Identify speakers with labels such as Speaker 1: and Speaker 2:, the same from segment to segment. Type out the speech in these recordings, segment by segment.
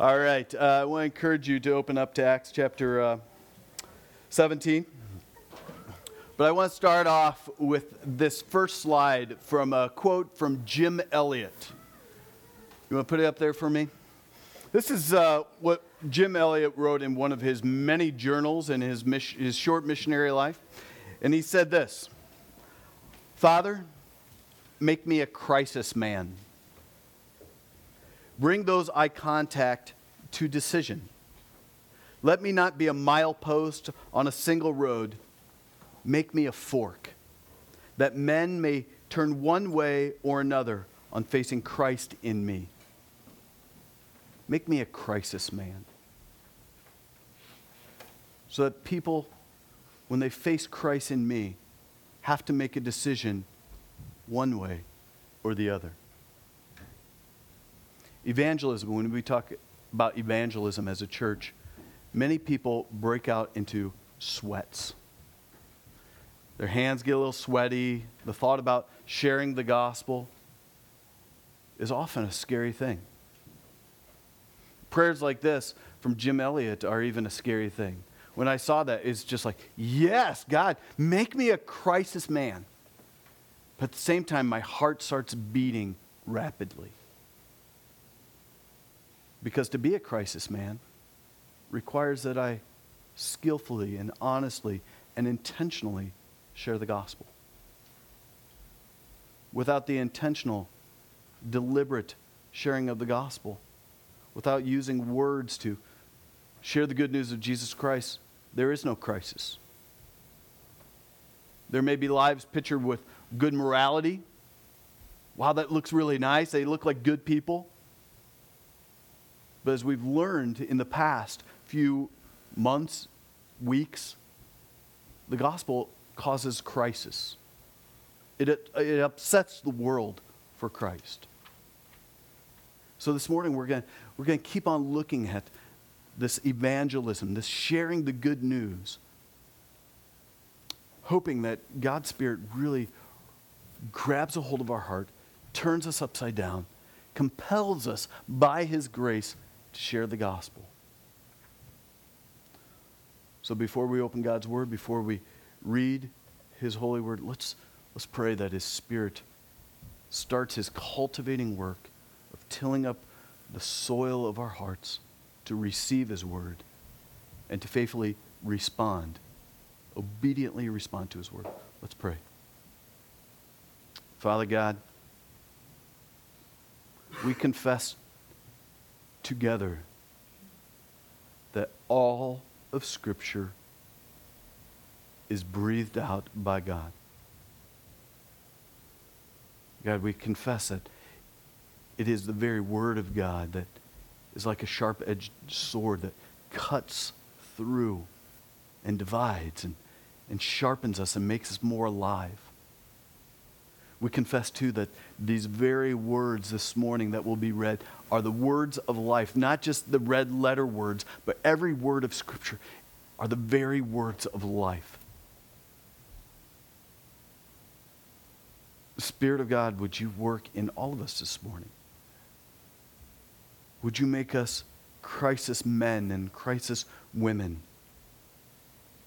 Speaker 1: All right. Uh, I want to encourage you to open up to Acts chapter uh, 17. But I want to start off with this first slide from a quote from Jim Elliot. You want to put it up there for me? This is uh, what Jim Elliot wrote in one of his many journals in his, his short missionary life. And he said this Father, make me a crisis man. Bring those I contact to decision. Let me not be a milepost on a single road. Make me a fork, that men may turn one way or another on facing Christ in me. Make me a crisis man. So that people, when they face Christ in me, have to make a decision one way or the other. Evangelism, when we talk about evangelism as a church, many people break out into sweats. Their hands get a little sweaty. The thought about sharing the gospel is often a scary thing. Prayers like this from Jim Elliot are even a scary thing. When I saw that, it's just like, yes, God, make me a crisis man. But at the same time, my heart starts beating rapidly. Because to be a crisis man requires that I skillfully and honestly and intentionally share the gospel. Without the intentional, deliberate sharing of the gospel, without using words to share the good news of Jesus Christ, there is no crisis. There may be lives pictured with good morality. Wow, that looks really nice. They look like good people. But as we've learned in the past few months, weeks, the gospel causes crisis. It, it upsets the world for Christ. So this morning we're going we're going to keep on looking at this evangelism, this sharing the good news, hoping that God's Spirit really grabs a hold of our heart, turns us upside down, compels us by His grace to share the gospel. So before we open God's word, before we read his holy word, let's, let's pray that his spirit starts his cultivating work of tilling up the soil of our hearts to receive his word and to faithfully respond, obediently respond to his word. Let's pray. Father God, we confess together that all of Scripture is breathed out by God. God, we confess that it is the very Word of God that is like a sharp edged sword that cuts through and divides and, and sharpens us and makes us more alive. We confess, too, that these very words this morning that will be read are the words of life, not just the red letter words, but every word of Scripture are the very words of life. Spirit of God, would you work in all of us this morning? Would you make us crisis men and crisis women?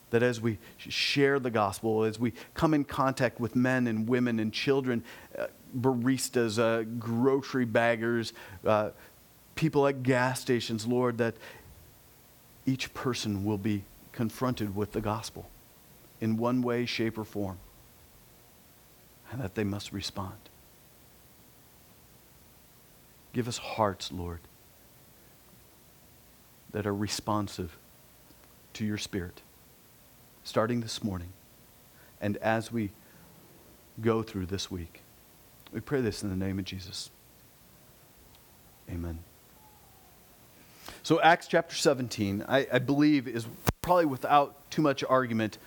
Speaker 1: That as we share the gospel, as we come in contact with men and women and children, uh, baristas, uh, grocery baggers, uh, people at gas stations, Lord, that each person will be confronted with the gospel in one way, shape, or form, and that they must respond. Give us hearts, Lord, that are responsive to your Spirit starting this morning and as we go through this week. We pray this in the name of Jesus. Amen. So, Acts chapter 17, I, I, believe, is probably without too much argument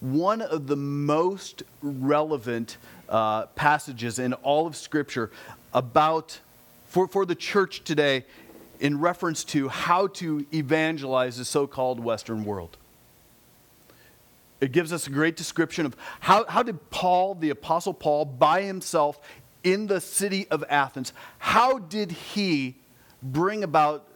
Speaker 1: one of the most relevant uh, passages in all of Scripture about, for, for the church today, in reference to how to evangelize the so called Western world. It gives us a great description of how, how did Paul, the Apostle Paul, by himself in the city of Athens, how did he bring about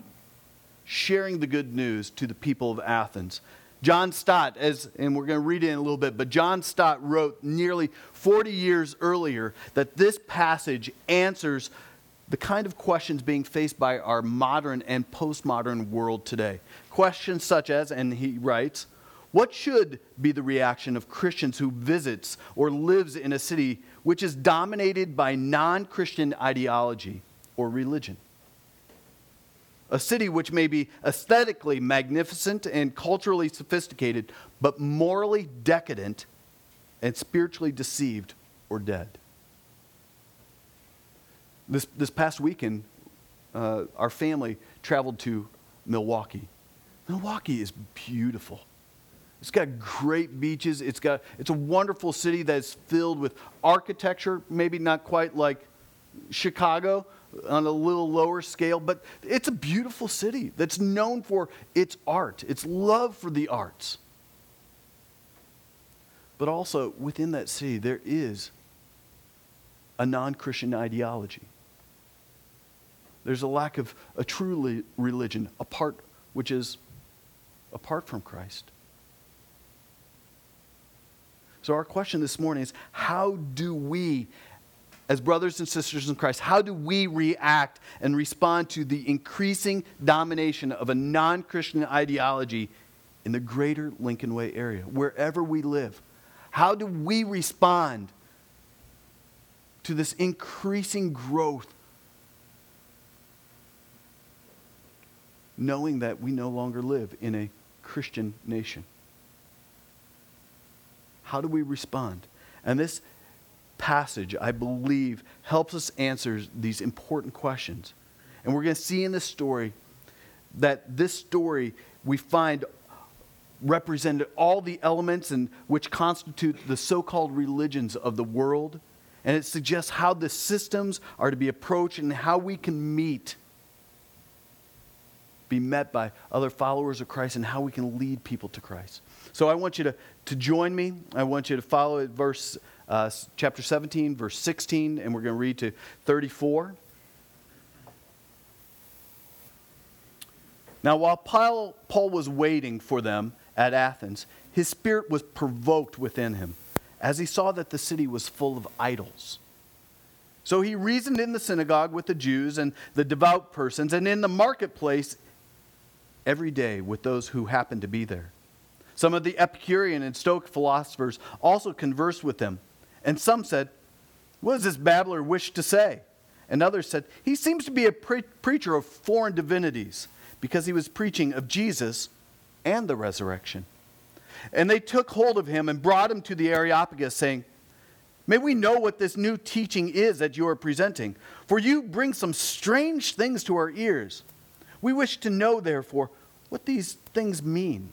Speaker 1: sharing the good news to the people of Athens. John Stott, as, and we're going to read it in a little bit, but John Stott wrote nearly 40 years earlier that this passage answers the kind of questions being faced by our modern and postmodern world today. Questions such as, and he writes, what should be the reaction of Christians who visits or lives in a city which is dominated by non-Christian ideology or religion? A city which may be aesthetically magnificent and culturally sophisticated, but morally decadent and spiritually deceived or dead. This, this past weekend, uh, our family traveled to Milwaukee. Milwaukee is beautiful. It's got great beaches. It's, got, it's a wonderful city that's filled with architecture, maybe not quite like Chicago on a little lower scale, but it's a beautiful city that's known for its art, its love for the arts. But also within that city, there is a non Christian ideology. There's a lack of a true religion apart, which is apart from Christ. So, our question this morning is how do we, as brothers and sisters in Christ, how do we react and respond to the increasing domination of a non Christian ideology in the greater Lincoln Way area, wherever we live? How do we respond to this increasing growth knowing that we no longer live in a Christian nation. How do we respond? And this passage, I believe, helps us answer these important questions. And we're going to see in this story that this story we find represented all the elements and which constitute the so-called religions of the world and it suggests how the systems are to be approached and how we can meet be met by other followers of Christ and how we can lead people to Christ. So I want you to, to join me. I want you to follow it, verse uh, chapter 17, verse 16, and we're going to read to 34. Now, while Paul, Paul was waiting for them at Athens, his spirit was provoked within him as he saw that the city was full of idols. So he reasoned in the synagogue with the Jews and the devout persons, and in the marketplace every day with those who happened to be there. Some of the Epicurean and Stoic philosophers also conversed with him, and some said, What does this babbler wish to say? And others said, He seems to be a pre- preacher of foreign divinities, because he was preaching of Jesus and the resurrection. And they took hold of him and brought him to the Areopagus, saying, May we know what this new teaching is that you are presenting, for you bring some strange things to our ears. We wish to know, therefore, what these things mean.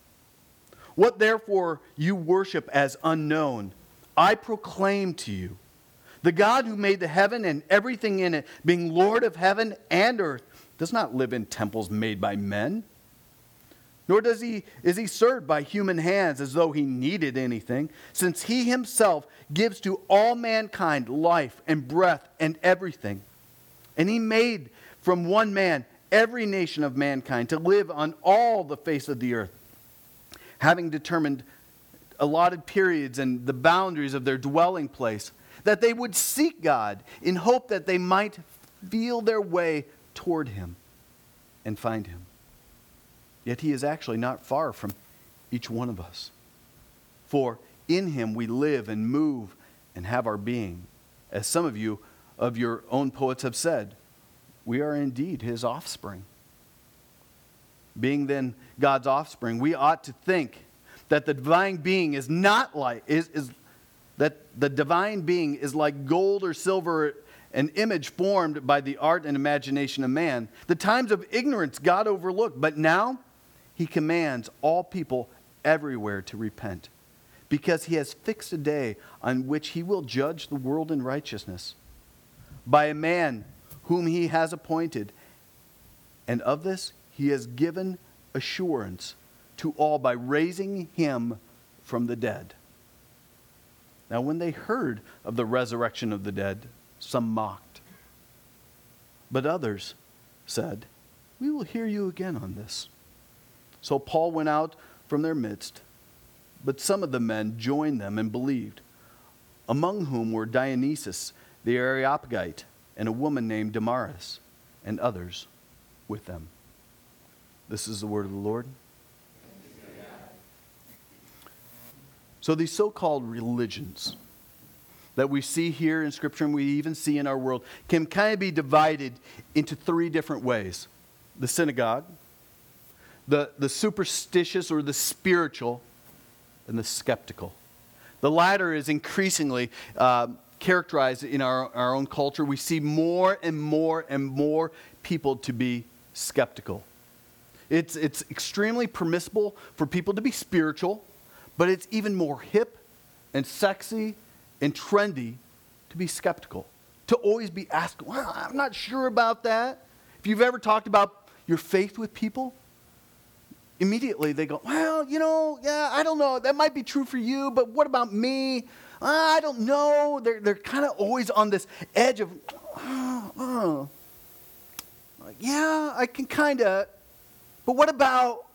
Speaker 1: What therefore you worship as unknown, I proclaim to you. The God who made the heaven and everything in it, being Lord of heaven and earth, does not live in temples made by men. Nor does he, is he served by human hands as though he needed anything, since he himself gives to all mankind life and breath and everything. And he made from one man every nation of mankind to live on all the face of the earth, having determined allotted periods and the boundaries of their dwelling place, that they would seek God in hope that they might feel their way toward Him and find Him. Yet He is actually not far from each one of us. For in Him we live and move and have our being. As some of you of your own poets have said, we are indeed his offspring. Being then God's offspring, we ought to think that the divine being is not like, is, is that the divine being is like gold or silver, an image formed by the art and imagination of man. The times of ignorance God overlooked, but now he commands all people everywhere to repent, because he has fixed a day on which he will judge the world in righteousness by a man whom he has appointed. And of this he has given assurance to all by raising him from the dead. Now, when they heard of the resurrection of the dead, some mocked. But others said, We will hear you again on this. So Paul went out from their midst, but some of the men joined them and believed, among whom were Dionysius the Areopagite and a woman named Damaris, and others with them. This is the word of the Lord. So, these so called religions that we see here in Scripture and we even see in our world can kind of be divided into three different ways the synagogue, the, the superstitious or the spiritual, and the skeptical. The latter is increasingly uh, characterized in our, our own culture. We see more and more and more people to be skeptical. It's, it's extremely permissible for people to be spiritual, but it's even more hip and sexy and trendy to be skeptical, to always be asked, well, I'm not sure about that. If you've ever talked about your faith with people, immediately they go, well, you know, yeah, I don't know. That might be true for you, but what about me? Uh, I don't know. They're, they're kind of always on this edge of, oh, oh. Like, yeah, I can kind of, but what about,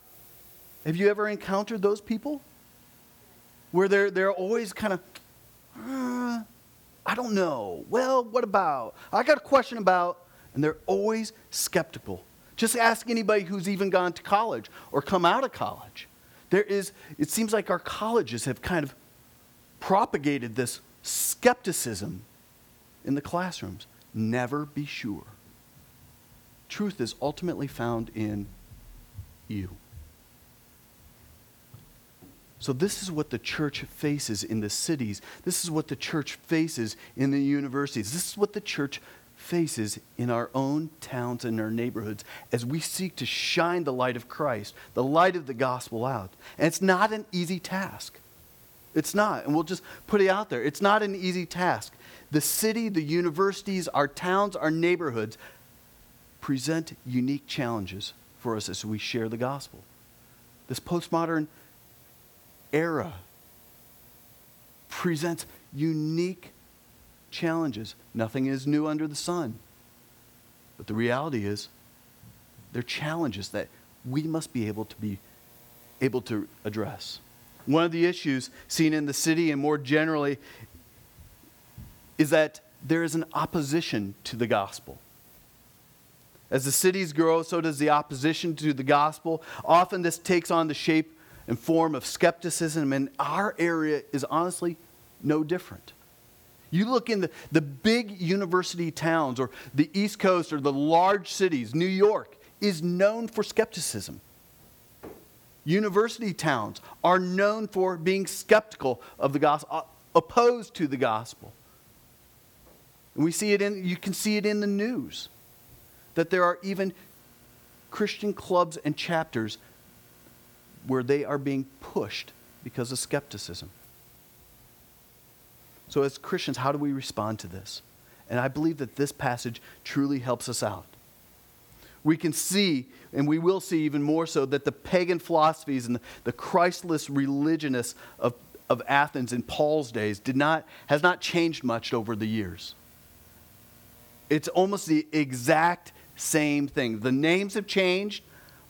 Speaker 1: have you ever encountered those people? Where they're, they're always kind of, uh, I don't know. Well, what about? I got a question about, and they're always skeptical. Just ask anybody who's even gone to college or come out of college. There is, it seems like our colleges have kind of propagated this skepticism in the classrooms. Never be sure. Truth is ultimately found in you. So, this is what the church faces in the cities. This is what the church faces in the universities. This is what the church faces in our own towns and our neighborhoods as we seek to shine the light of Christ, the light of the gospel out. And it's not an easy task. It's not. And we'll just put it out there. It's not an easy task. The city, the universities, our towns, our neighborhoods present unique challenges for us as we share the gospel. This postmodern era presents unique challenges. Nothing is new under the sun. But the reality is, they're challenges that we must be able to be able to address. One of the issues seen in the city and more generally is that there is an opposition to the gospel. As the cities grow, so does the opposition to the gospel. Often this takes on the shape and form of skepticism, and our area is honestly no different. You look in the, the big university towns or the East Coast or the large cities, New York is known for skepticism. University towns are known for being skeptical of the gospel, uh, opposed to the gospel. And we see it in, you can see it in the news that there are even Christian clubs and chapters where they are being pushed because of skepticism. So, as Christians, how do we respond to this? And I believe that this passage truly helps us out. We can see, and we will see even more so, that the pagan philosophies and the, Christless religionists of, of Athens in Paul's days did not, has not changed much over the years. It's almost the exact same thing. The names have changed,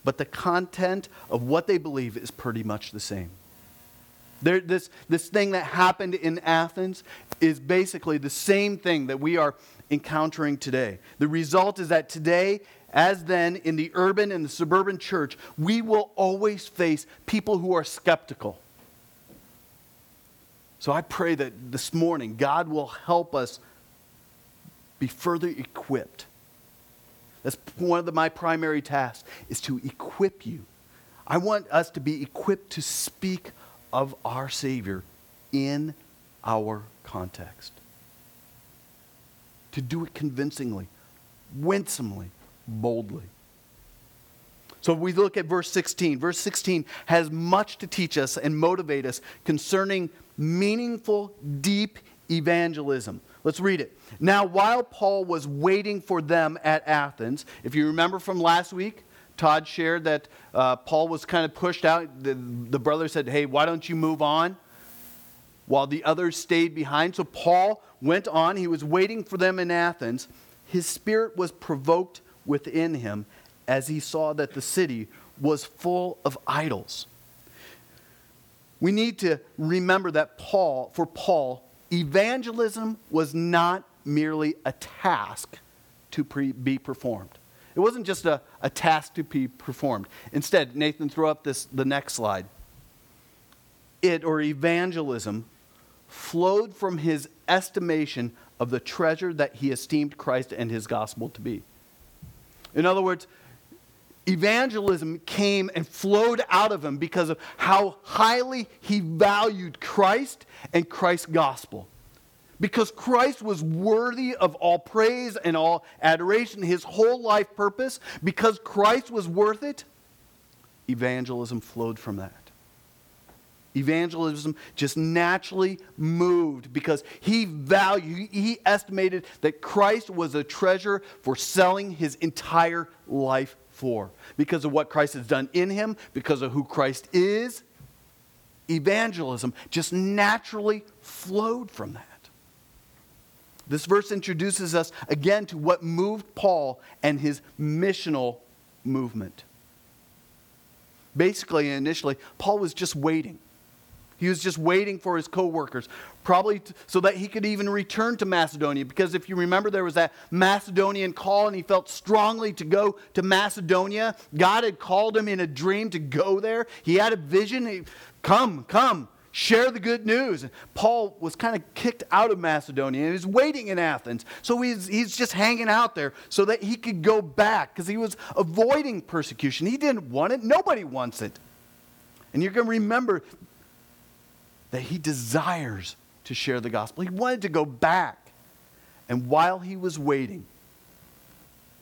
Speaker 1: but the content of what they believe is pretty much the same. This, this thing that happened in Athens is basically the same thing that we are encountering today. The result is that today, as then in the urban and the suburban church, we will always face people who are skeptical. So I pray that this morning God will help us be further equipped that's one of the, my primary tasks is to equip you. I want us to be equipped to speak of our Savior in our context. To do it convincingly, winsomely, boldly. So we look at verse 16. Verse 16 has much to teach us and motivate us concerning meaningful, deep evangelism. Let's read it. Now, while Paul was waiting for them at Athens, if you remember from last week, Todd shared that uh, Paul was kind of pushed out. The, the brother said, Hey, why don't you move on? While the others stayed behind. So Paul went on. He was waiting for them in Athens. His spirit was provoked within him as he saw that the city was full of idols. We need to remember that Paul, for Paul, evangelism was not merely a task to pre- be performed. It wasn't just a, a task to be performed. Instead, Nathan, throw up this, the next slide. It, or evangelism, flowed from his estimation of the treasure that he esteemed Christ and his gospel to be. In other words, evangelism came and flowed out of him because of how highly he valued Christ and Christ's gospel because Christ was worthy of all praise and all adoration, his whole life purpose, because Christ was worth it, evangelism flowed from that. Evangelism just naturally moved because he valued, he estimated that Christ was a treasure for selling his entire life for. Because of what Christ has done in him, because of who Christ is, evangelism just naturally flowed from that. This verse introduces us again to what moved Paul and his missional movement. Basically, initially, Paul was just waiting. He was just waiting for his coworkers, probably to, so that he could even return to Macedonia. Because if you remember, there was that Macedonian call, and he felt strongly to go to Macedonia. God had called him in a dream to go there. He had a vision. He, come, come share the good news. And Paul was kind of kicked out of Macedonia and he's waiting in Athens. So he's, he's just hanging out there so that he could go back because he was avoiding persecution. He didn't want it, nobody wants it. And you're going to remember that he desires to share the gospel. He wanted to go back. And while he was waiting,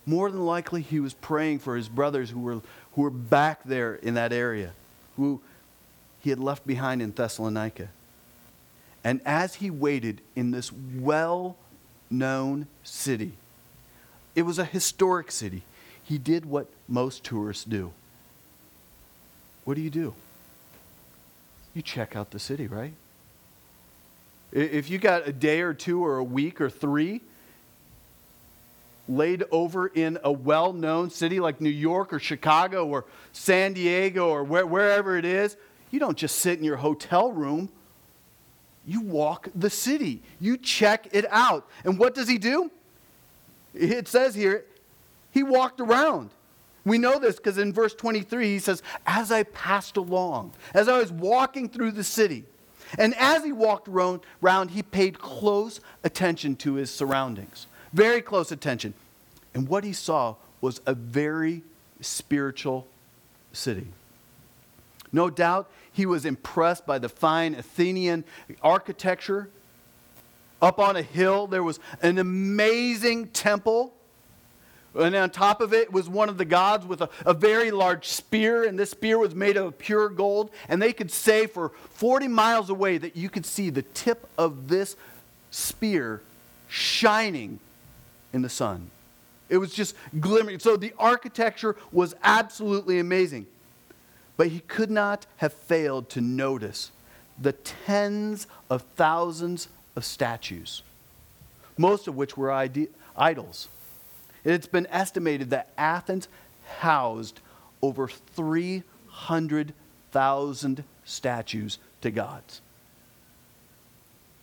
Speaker 1: more than likely he was praying for his brothers who were, who were back there in that area, who he had left behind in Thessalonica. And as he waited in this well known city, it was a historic city, he did what most tourists do. What do you do? You check out the city, right? If you got a day or two or a week or three laid over in a well known city like New York or Chicago or San Diego or where, wherever it is, you don't just sit in your hotel room. You walk the city. You check it out. And what does he do? It says here, he walked around. We know this because in verse 23 he says, As I passed along, as I was walking through the city, and as he walked around, he paid close attention to his surroundings. Very close attention. And what he saw was a very spiritual city. No doubt he was impressed by the fine Athenian architecture. Up on a hill, there was an amazing temple. And on top of it was one of the gods with a, a, very large spear, and this spear was made of pure gold. And they could say for 40 miles away that you could see the tip of this spear shining in the sun. It was just glimmering. So the architecture was absolutely amazing. But he could not have failed to notice the tens of thousands of statues, most of which were idols. It's been estimated that Athens housed over 300,000 statues to gods.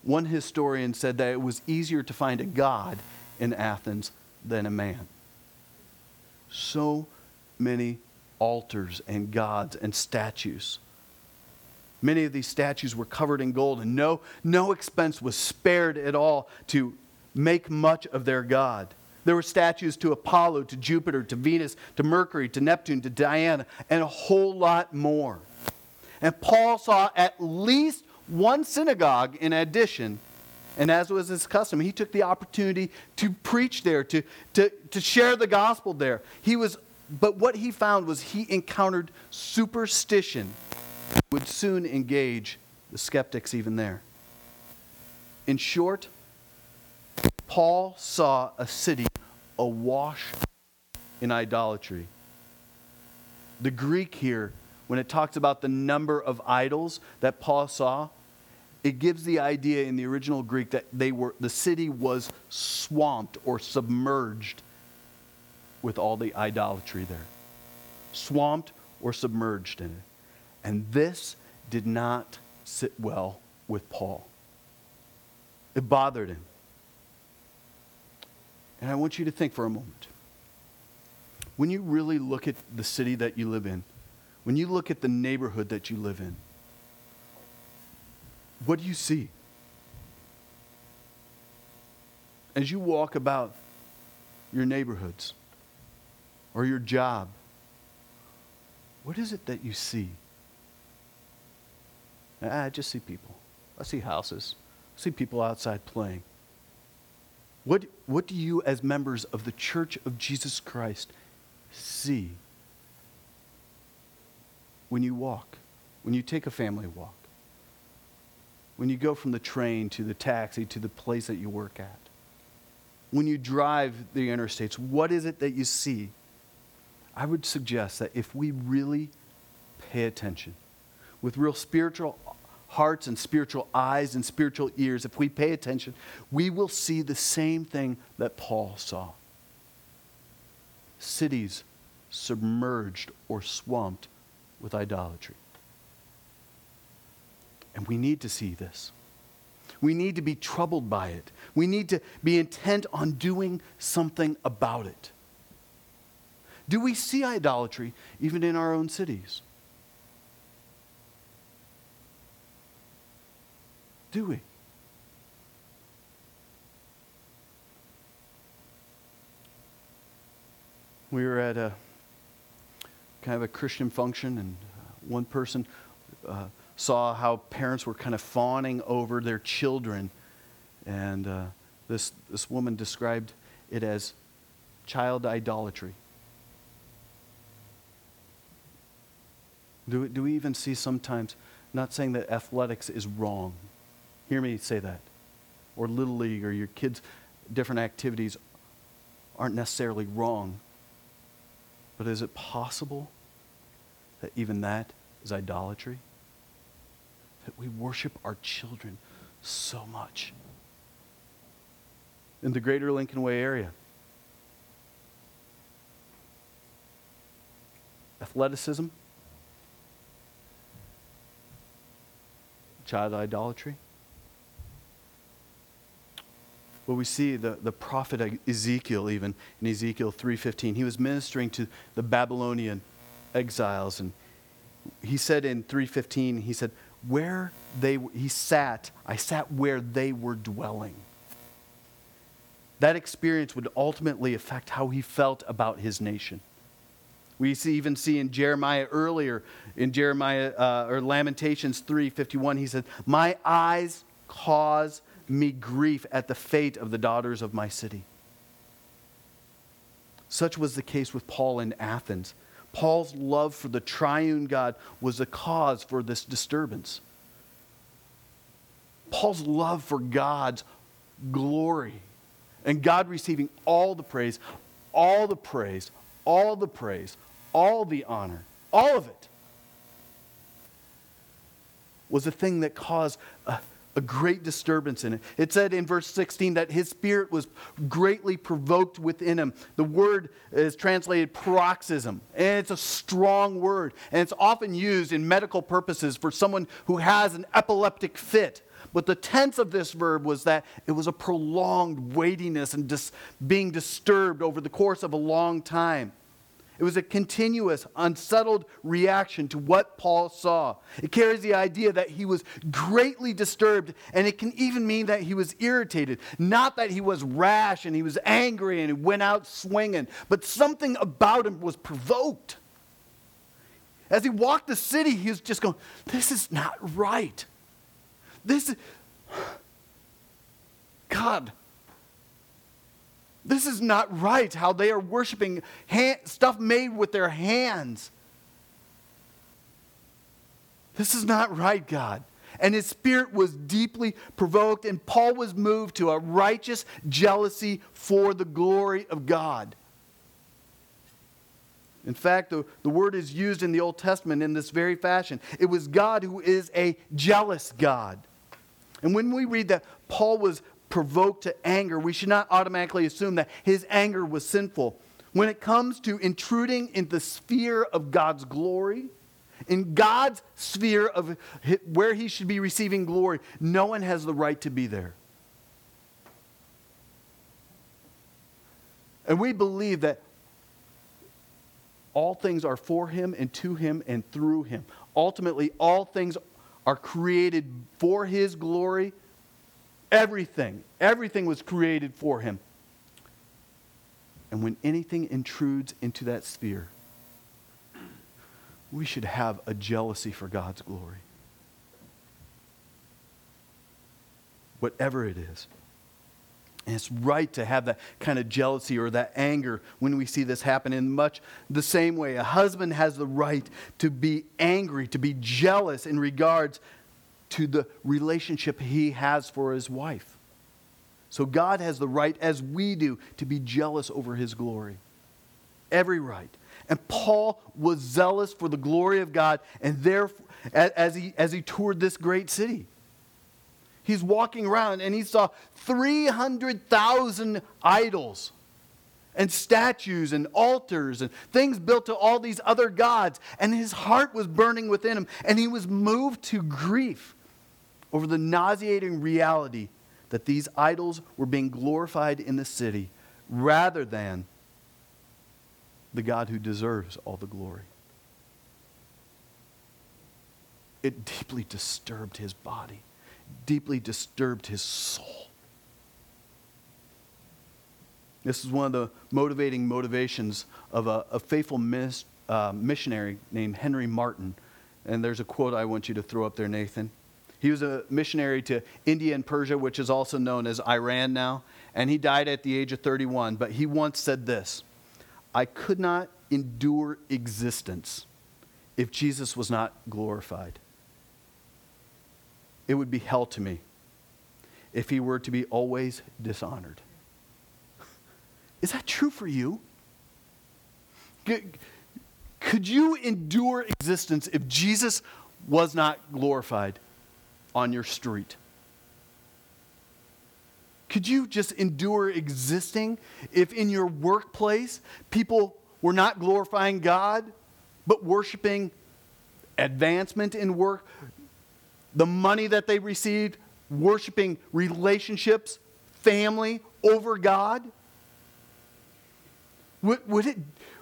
Speaker 1: One historian said that it was easier to find a god in Athens than a man. So many altars and gods and statues. Many of these statues were covered in gold, and no, no expense was spared at all to make much of their God. There were statues to Apollo, to Jupiter, to Venus, to Mercury, to Neptune, to Diana, and a whole lot more. And Paul saw at least one synagogue in addition. And as was his custom, he took the opportunity to preach there, to, to, to share the gospel there. He was but what he found was he encountered superstition, would soon engage the skeptics even there. In short, Paul saw a city awash in idolatry. The Greek here, when it talks about the number of idols that Paul saw, it gives the idea in the original Greek that they were, the city was swamped or submerged with all the idolatry there. Swamped or submerged in it. And this did not sit well with Paul. It bothered him. And I want you to think for a moment. When you really look at the city that you live in, when you look at the neighborhood that you live in, what do you see? As you walk about your neighborhoods or your job, what is it that you see? I just see people. I see houses. I see people outside playing. What, what do you, as members of the Church of Jesus Christ, see when you walk, when you take a family walk, when you go from the train to the taxi to the place that you work at, when you drive the interstates? What is it that you see? I would suggest that if we really pay attention with real spiritual hearts and spiritual eyes and spiritual ears, if we pay attention, we will see the same thing that Paul saw cities submerged or swamped with idolatry. And we need to see this. We need to be troubled by it. We need to be intent on doing something about it. Do we see idolatry even in our own cities? Do we? We were at a kind of a Christian function, and uh, one person uh, saw how parents were kind of fawning over their children. And uh, this, this woman described it as child idolatry. Do, do we even see sometimes, not saying that athletics is wrong, Hear me say that. Or Little League or your kids' different activities aren't necessarily wrong. But is it possible that even that is idolatry? That we worship our children so much. In the greater Lincoln Way area, athleticism, child idolatry. Well, we see the, the prophet Ezekiel even in Ezekiel 3.15. He was ministering to the Babylonian exiles. And he said in 3.15, he said, where they, he sat, I sat where they were dwelling. That experience would ultimately affect how he felt about his nation. We see, even see in Jeremiah earlier, in Jeremiah uh, or Lamentations 3:51, he said, "My eyes cause me grief at the fate of the daughters of my city. Such was the case with Paul in Athens. Paul's love for the triune God was the cause for this disturbance. Paul's love for God's glory and God receiving all the praise, all the praise, all the praise, all the honor, all of it was a thing that caused a, a great disturbance in it. It said in verse 16 that his spirit was greatly provoked within him. The word is translated paroxysm, and it's a strong word, and it's often used in medical purposes for someone who has an epileptic fit. But the tense of this verb was that it was a prolonged weightiness and dis- being disturbed over the course of a long time. It was a continuous, unsettled reaction to what Paul saw. It carries the idea that he was greatly disturbed, and it can even mean that he was irritated. Not that he was rash and he was angry and he went out swinging, but something about him was provoked. As he walked the city, he was just going, This is not right. This is. God, This is not right how they are worshiping hand, stuff made with their hands. This is not right, God. And his spirit was deeply provoked, and Paul was moved to a righteous jealousy for the glory of God. In fact, the, the word is used in the Old Testament in this very fashion. It was God who is a jealous God. And when we read that Paul was provoked to anger, we should not automatically assume that his anger was sinful. When it comes to intruding in the sphere of God's glory, in God's sphere of where he should be receiving glory, no one has the right to be there. And we believe that all things are for him and to him and through him. Ultimately, all things are created for his glory. Everything, everything was created for him. And when anything intrudes into that sphere, we should have a jealousy for God's glory. Whatever it is. And it's right to have that kind of jealousy or that anger when we see this happen. In much the same way, a husband has the right to be angry, to be jealous in regards to the relationship he has for his wife. So God has the right, as we do, to be jealous over his glory. Every right. And Paul was zealous for the glory of God, and therefore, as he, as he toured this great city. He's walking around and he saw 300,000 idols and statues and altars and things built to all these other gods. And his heart was burning within him, and he was moved to grief over the nauseating reality that these idols were being glorified in the city rather than the God who deserves all the glory. It deeply disturbed his body deeply disturbed his soul. This is one of the motivating motivations of a, a faithful mis, uh, missionary named Henry Martyn. And there's a quote I want you to throw up there, Nathan. He was a missionary to India and Persia, which is also known as Iran now. And he died at the age of 31. But he once said this I could not endure existence if Jesus was not glorified it would be hell to me if he were to be always dishonored. Is that true for you? Could you endure existence if Jesus was not glorified on your street? Could you just endure existing if in your workplace people were not glorifying God, but worshiping advancement in work, the money that they received, worshiping relationships, family over God? Would, would, it,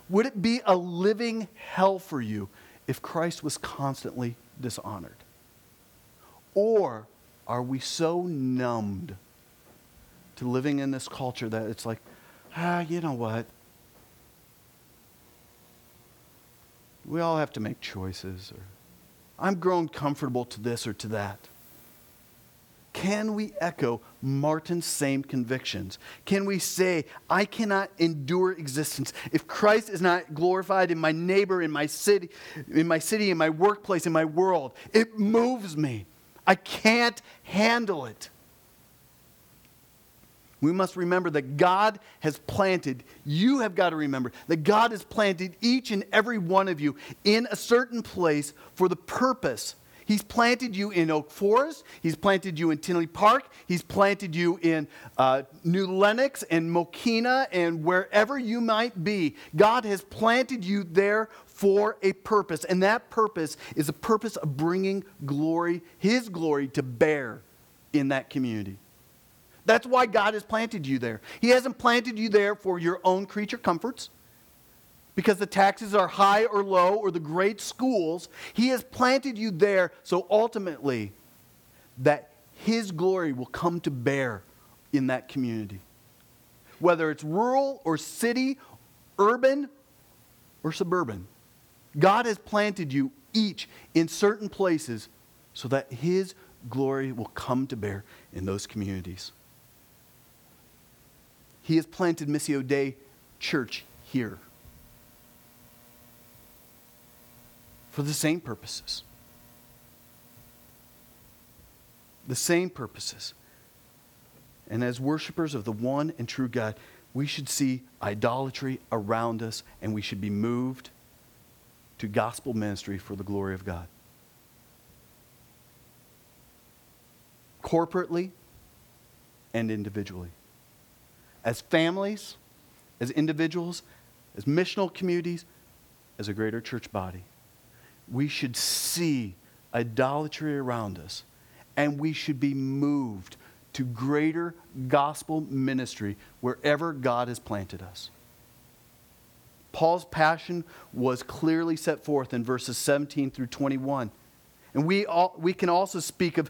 Speaker 1: would it be a living hell for you if Christ was constantly dishonored? Or are we so numbed to living in this culture that it's like, ah, you know what? We all have to make choices. Or I'm grown comfortable to this or to that. Can we echo Martyn's same convictions? Can we say, I cannot endure existence if Christ is not glorified in my neighbor, in my city, in my city, in my workplace, in my world? It moves me. I can't handle it. We must remember that God has planted, you have got to remember that God has planted each and every one of you in a certain place for the purpose. He's planted you in Oak Forest. He's planted you in Tinley Park. He's planted you in uh, New Lenox and Mokena and wherever you might be. God has planted you there for a purpose. And that purpose is the purpose of bringing glory, His glory, to bear in that community. That's why God has planted you there. He hasn't planted you there for your own creature comforts because the taxes are high or low or the great schools. He has planted you there so ultimately that His glory will come to bear in that community. Whether it's rural or city, urban or suburban, God has planted you each in certain places so that His glory will come to bear in those communities. He has planted Missio Dei Church here for the same purposes. The same purposes. And as worshipers of the one and true God, we should see idolatry around us and we should be moved to gospel ministry for the glory of God. Corporately and individually. As families, as individuals, as missional communities, as a greater church body, we should see idolatry around us and we should be moved to greater gospel ministry wherever God has planted us. Paul's passion was clearly set forth in verses 17 through 21. And we, all, we can also speak of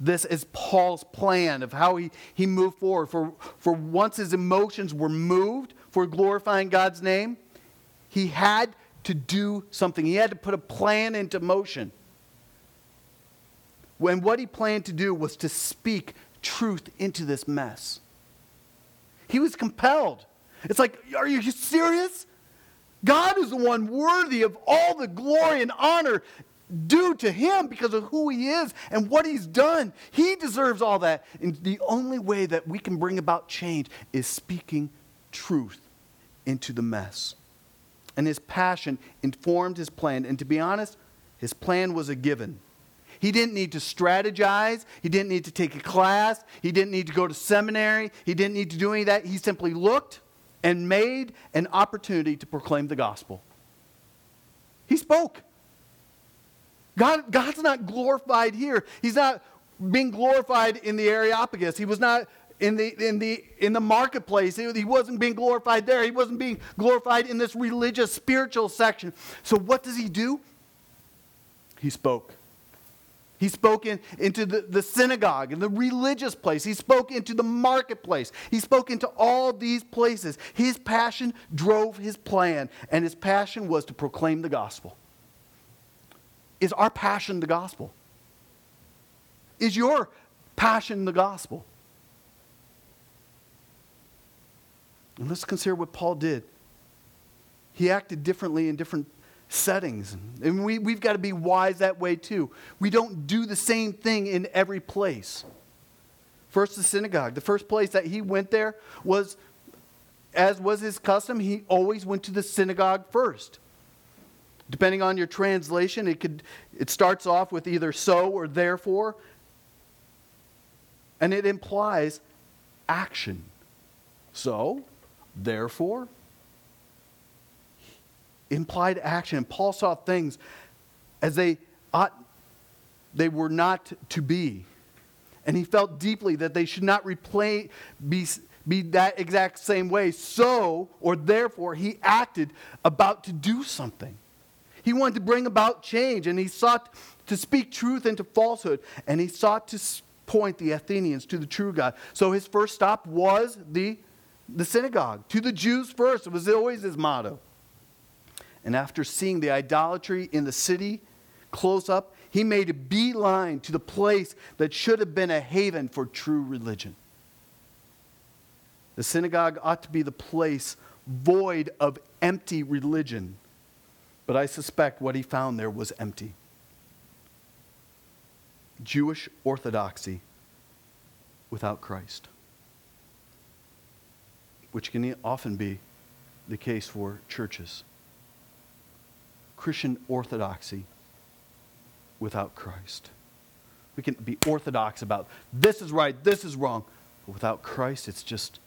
Speaker 1: this as Paul's plan of how he, he moved forward. For, for once his emotions were moved for glorifying God's name, he had to do something. He had to put a plan into motion. When what he planned to do was to speak truth into this mess. He was compelled. It's like, are you serious? God is the one worthy of all the glory and honor due to him because of who he is and what he's done. He deserves all that. And the only way that we can bring about change is speaking truth into the mess. And his passion informed his plan. And to be honest, his plan was a given. He didn't need to strategize. He didn't need to take a class. He didn't need to go to seminary. He didn't need to do any of that. He simply looked and made an opportunity to proclaim the gospel. He spoke. God, God's not glorified here. He's not being glorified in the Areopagus. He was not in the, in the, in the marketplace. He wasn't being glorified there. He wasn't being glorified in this religious, spiritual section. So, what does he do? He spoke. He spoke in, into the, the synagogue and the religious place. He spoke into the marketplace. He spoke into all these places. His passion drove his plan, and his passion was to proclaim the gospel. Is our passion the gospel? Is your passion the gospel? And let's consider what Paul did. He acted differently in different settings. And we, we've got to be wise that way too. We don't do the same thing in every place. First, the synagogue. The first place that he went there was, as was his custom, he always went to the synagogue first. Depending on your translation, it, could, it starts off with either so or therefore, and it implies action. So, therefore, implied action. Paul saw things as they ought, they were not to be. And he felt deeply that they should not replay, be, be that exact same way. So, or therefore, he acted about to do something. He wanted to bring about change, and he sought to speak truth into falsehood, and he sought to point the Athenians to the true God. So his first stop was the, the synagogue. To the Jews first. It was always his motto. And after seeing the idolatry in the city close up, he made a beeline to the place that should have been a haven for true religion. The synagogue ought to be the place void of empty religion. But I suspect what he found there was empty. Jewish orthodoxy without Christ, which can often be the case for churches. Christian orthodoxy without Christ. We can be orthodox about this is right, this is wrong, but without Christ, it's just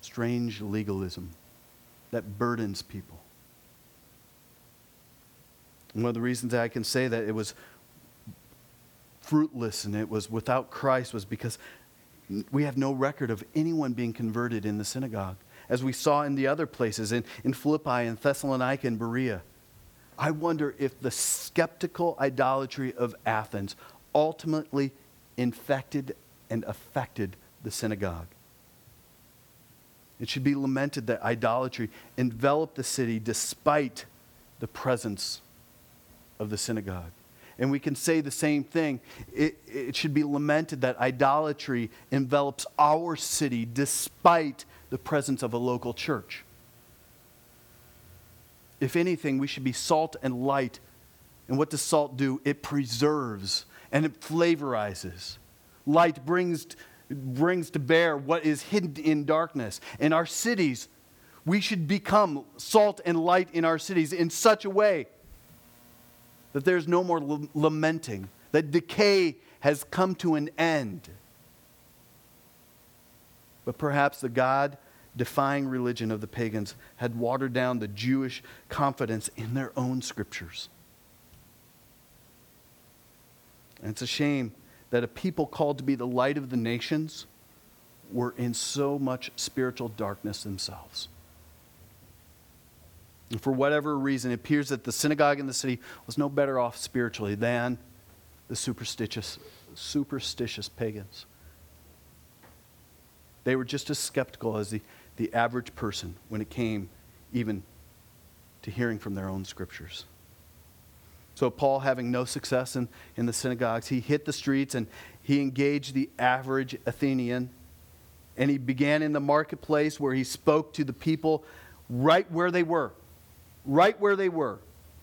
Speaker 1: strange legalism that burdens people. One of the reasons that I can say that it was fruitless and it was without Christ was because we have no record of anyone being converted in the synagogue, as we saw in the other places, in, in Philippi and Thessalonica and Berea. I wonder if the skeptical idolatry of Athens ultimately infected and affected the synagogue. It should be lamented that idolatry enveloped the city despite the presence of the synagogue. and we can say the same thing. It, it should be lamented that idolatry envelops our city despite the presence of a local church. If anything, we should be salt and light. And what does salt do? It preserves and it flavorizes. Light brings, brings to bear what is hidden in darkness. In our cities, we should become salt and light in our cities in such a way that there's no more l- lamenting, that decay has come to an end. But perhaps the God defying religion of the pagans had watered down the Jewish confidence in their own scriptures. And it's a shame that a people called to be the light of the nations were in so much spiritual darkness themselves. And for whatever reason, it appears that the synagogue in the city was no better off spiritually than the superstitious, superstitious pagans. They were just as skeptical as the, the average person when it came even to hearing from their own scriptures. So, Paul, having no success in, in the synagogues, he hit the streets and he engaged the average Athenian. And he began in the marketplace where he spoke to the people right where they were, right where they were,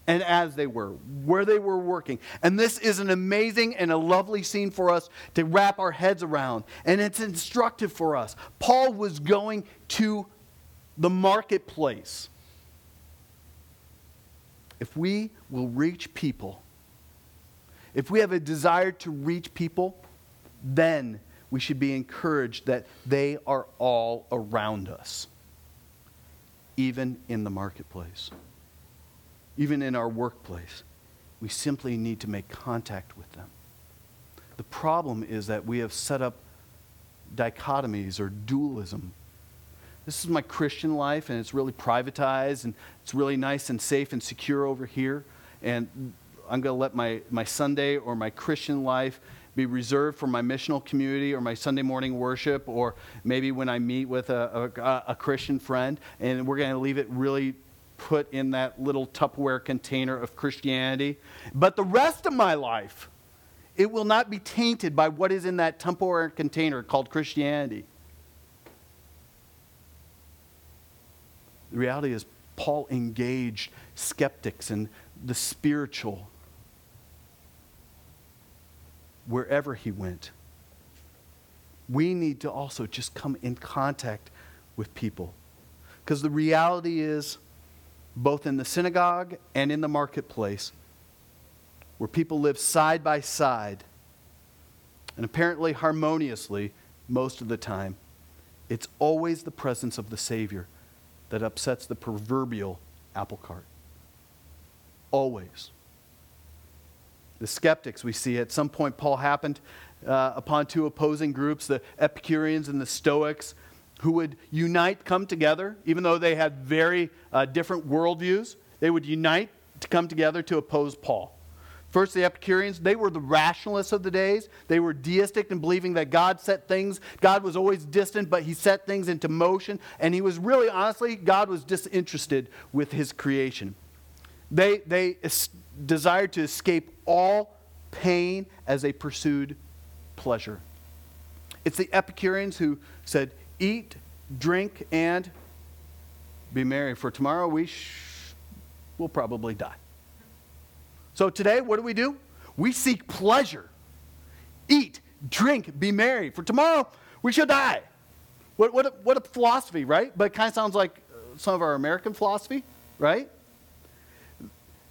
Speaker 1: and as they were, where they were working. And this is an amazing and a lovely scene for us to wrap our heads around. And it's instructive for us. Paul was going to the marketplace if we will reach people, if we have a desire to reach people, then we should be encouraged that they are all around us, even in the marketplace, even in our workplace. We simply need to make contact with them. The problem is that we have set up dichotomies or dualism this is my Christian life, and it's really privatized, and it's really nice and safe and secure over here. And I'm going to let my, my Sunday or my Christian life be reserved for my missional community or my Sunday morning worship, or maybe when I meet with a, a, a Christian friend, and we're going to leave it really put in that little Tupperware container of Christianity. But the rest of my life, it will not be tainted by what is in that Tupperware container called Christianity. The reality is, Paul engaged skeptics and the spiritual wherever he went. We need to also just come in contact with people. Because the reality is, both in the synagogue and in the marketplace, where people live side by side and apparently harmoniously most of the time, it's always the presence of the Savior that upsets the proverbial apple cart. Always. The skeptics we see at some point, Paul happened uh, upon two opposing groups, the Epicureans and the Stoics, who would unite, come together, even though they had very uh, different worldviews. They would unite to come together to oppose Paul. First, the Epicureans, they were the rationalists of the days. They were deistic in believing that God set things, God was always distant, but he set things into motion. And he was really, honestly, God was disinterested with his creation. They, they desired to escape all pain as they pursued pleasure. It's the Epicureans who said, Eat, drink, and be merry, for tomorrow we sh- will probably die. So today, what do we do? We seek pleasure. Eat, drink, be merry. For tomorrow, we shall die. What, what, a, what a philosophy, right? But it kind of sounds like uh, some of our American philosophy, right?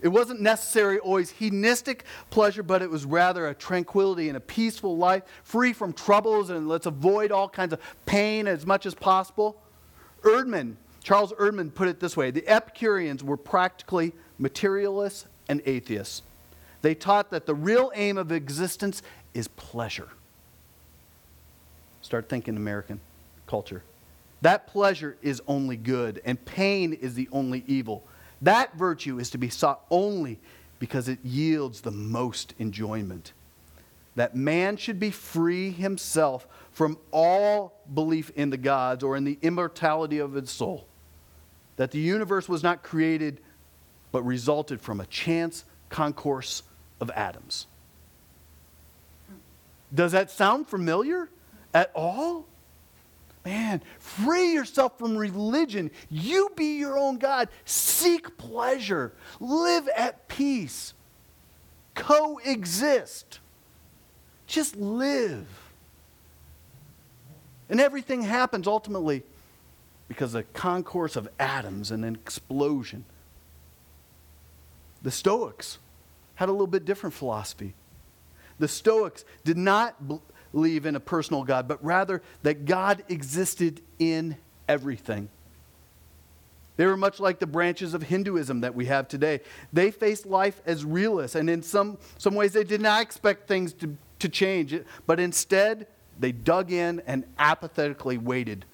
Speaker 1: It wasn't necessarily always hedonistic pleasure, but it was rather a tranquility and a peaceful life, free from troubles, and let's avoid all kinds of pain as much as possible. Erdman, Charles Erdman put it this way the Epicureans were practically materialists and atheists. They taught that the real aim of existence is pleasure. Start thinking American culture. That pleasure is only good, and pain is the only evil. That virtue is to be sought only because it yields the most enjoyment. That man should be free himself from all belief in the gods or in the immortality of his soul. That the universe was not created but resulted from a chance concourse of atoms. Does that sound familiar at all? Man, free yourself from religion. You be your own God. Seek pleasure. Live at peace. Coexist. Just live. And everything happens ultimately because of a concourse of atoms and an explosion. The Stoics had a little bit different philosophy. The Stoics did not believe in a personal God, but rather that God existed in everything. They were much like the branches of Hinduism that we have today. They faced life as realists, and in some, some ways, they did not expect things to, to change, but instead, they dug in and apathetically waited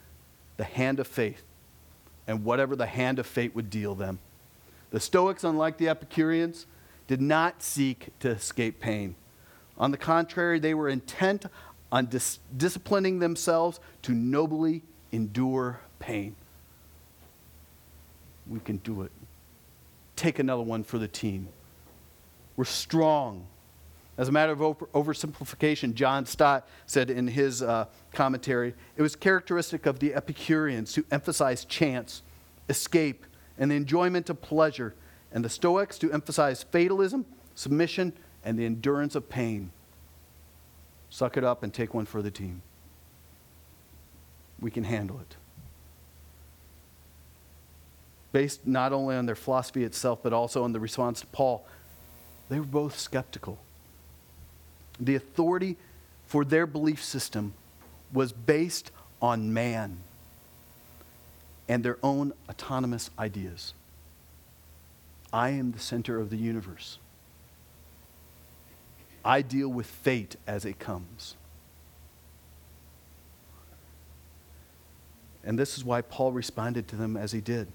Speaker 1: the hand of faith and whatever the hand of fate would deal them. The Stoics, unlike the Epicureans, did not seek to escape pain. On the contrary, they were intent on dis- disciplining themselves to nobly endure pain. We can do it. Take another one for the team. We're strong. As a matter of over- oversimplification, John Stott said in his uh, commentary it was characteristic of the Epicureans to emphasize chance, escape, and the enjoyment of pleasure, and the Stoics to emphasize fatalism, submission, and the endurance of pain. Suck it up and take one for the team. We can handle it. Based not only on their philosophy itself, but also on the response to Paul, they were both skeptical. The authority for their belief system was based on man and their own autonomous ideas. I am the center of the universe. I deal with fate as it comes. And this is why Paul responded to them as he did.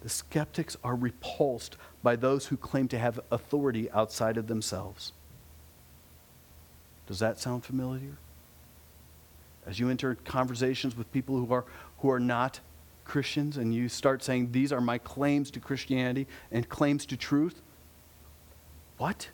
Speaker 1: The skeptics are repulsed by those who claim to have authority outside of themselves. Does that sound familiar? As you enter conversations with people who are, who are not Christians and you start saying, These are my claims to Christianity and claims to truth, what?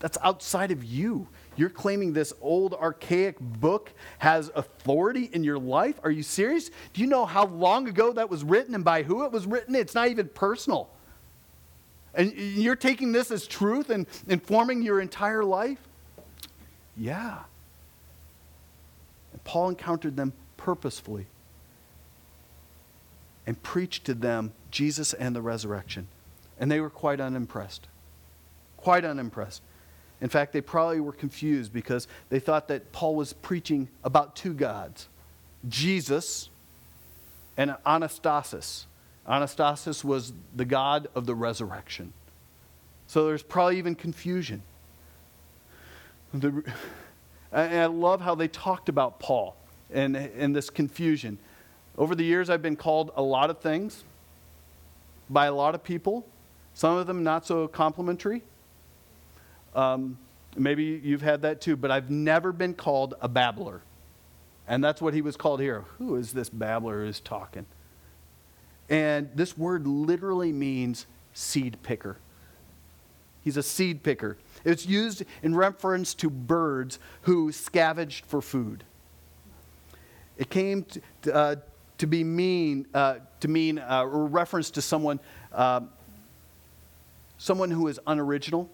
Speaker 1: That's outside of you. You're claiming this old, archaic book has authority in your life? Are you serious? Do you know how long ago that was written and by who it was written? It's not even personal. And you're taking this as truth and informing your entire life? Yeah. And Paul encountered them purposefully and preached to them Jesus and the resurrection. And they were quite unimpressed. Quite unimpressed. In fact, they probably were confused because they thought that Paul was preaching about two gods Jesus and Anastasis. Anastasis was the God of the resurrection. So there's probably even confusion. The, and I love how they talked about Paul and, and this confusion. Over the years, I've been called a lot of things by a lot of people, some of them not so complimentary. Um, maybe you've had that too, but I've never been called a babbler. And that's what he was called here. Who is this babbler who's talking? And this word literally means seed picker. He's a seed picker. It's used in reference to birds who scavenged for food. It came to, uh, to be mean uh, to mean uh, reference to someone, uh, someone who is unoriginal,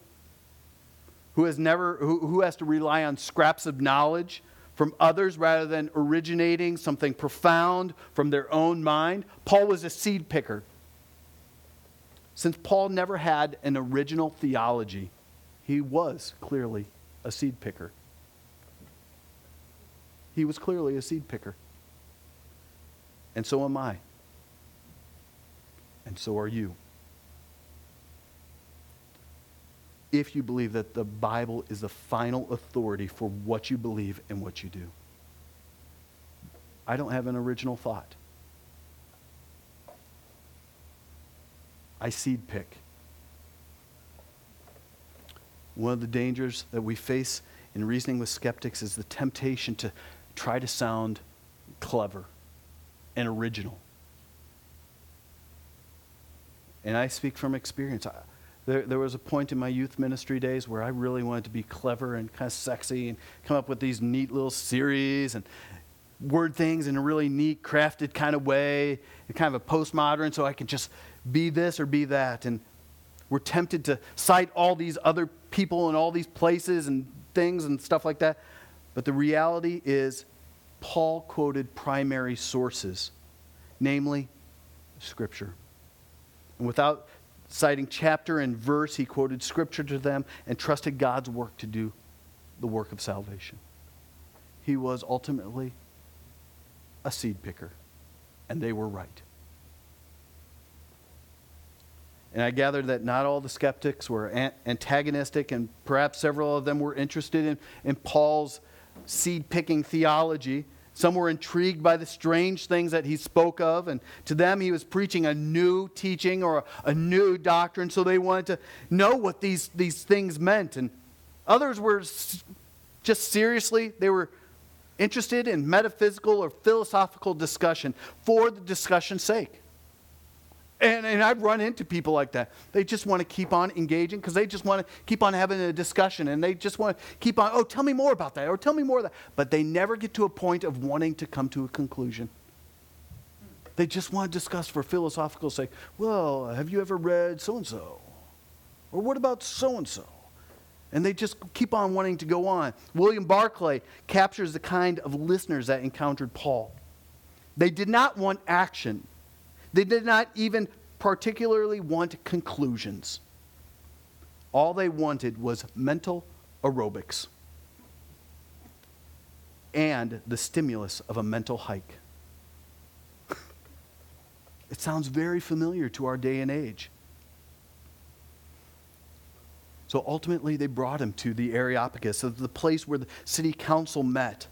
Speaker 1: who has never, who, who has to rely on scraps of knowledge from others rather than originating something profound from their own mind. Paul was a seed picker. Since Paul never had an original theology, he was clearly a seed picker. He was clearly a seed picker. And so am I. And so are you. If you believe that the Bible is the final authority for what you believe and what you do. I don't have an original thought. I seed pick. One of the dangers that we face in reasoning with skeptics is the temptation to try to sound clever and original. And I speak from experience. I, There, there was a point in my youth ministry days where I really wanted to be clever and kind of sexy and come up with these neat little series and word things in a really neat, crafted kind of way, kind of a postmodern, so I could just be this or be that. And we're tempted to cite all these other people and all these places and things and stuff like that. But the reality is, Paul quoted primary sources, namely Scripture. And without citing chapter and verse, he quoted Scripture to them and trusted God's work to do the work of salvation. He was ultimately a seed picker, and they were right. And I gather that not all the skeptics were antagonistic, and perhaps several of them were interested in, in Paul's seed picking theology. Some were intrigued by the strange things that he spoke of, and to them he was preaching a new teaching or a, new doctrine, so they wanted to know what these, these things meant. And others were just seriously, they were interested in metaphysical or philosophical discussion for the discussion's sake. And, and I've run into people like that. They just want to keep on engaging because they just want to keep on having a discussion and they just want to keep on, oh, tell me more about that or tell me more of that. But they never get to a point of wanting to come to a conclusion. They just want to discuss for philosophical sake. Well, have you ever read so and so? Or what about so and so? And they just keep on wanting to go on. William Barclay captures the kind of listeners that encountered Paul. They did not want action they did not even particularly want conclusions. All they wanted was mental aerobics and the stimulus of a mental hike. it sounds very familiar to our day and age. So ultimately, they brought him to the Areopagus, the place where the city council met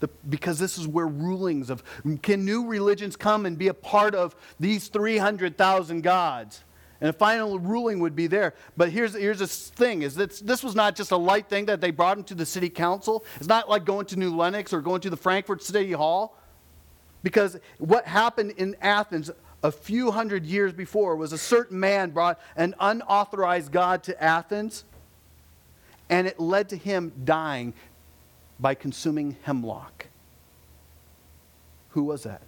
Speaker 1: the, because this is where rulings of can new religions come and be a part of these 300,000 gods? And a final ruling would be there. But here's, here's this thing is that this was not just a light thing that they brought into the city council. It's not like going to New Lenox or going to the Frankfort City Hall. Because what happened in Athens a few hundred years before was a certain man brought an unauthorized God to Athens, and it led to him dying by consuming hemlock. Who was that?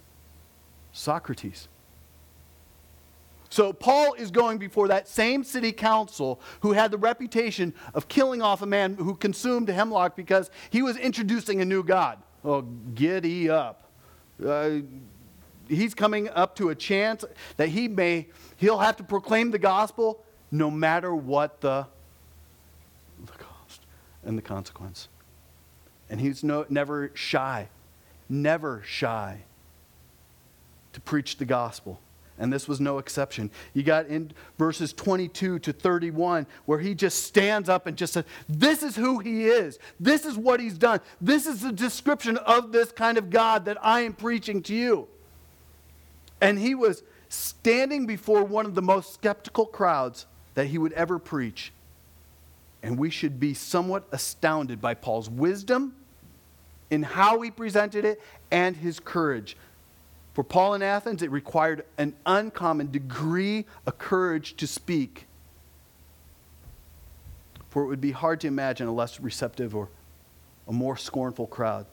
Speaker 1: Socrates. So Paul is going before that same city council who had the reputation of killing off a man who consumed hemlock because he was introducing a new God. Oh, giddy up. Uh, he's coming up to a chance that he may, he'll have to proclaim the gospel no matter what the, the cost and the consequence. And he's no, never shy, never shy to preach the gospel. And this was no exception. You got in verses 22 to 31 where he just stands up and just says, This is who he is. This is what he's done. This is the description of this kind of God that I am preaching to you. And he was standing before one of the most skeptical crowds that he would ever preach. And we should be somewhat astounded by Paul's wisdom in how he presented it and his courage. For Paul in Athens, it required an uncommon degree of courage to speak. For it would be hard to imagine a less receptive or a more scornful crowd.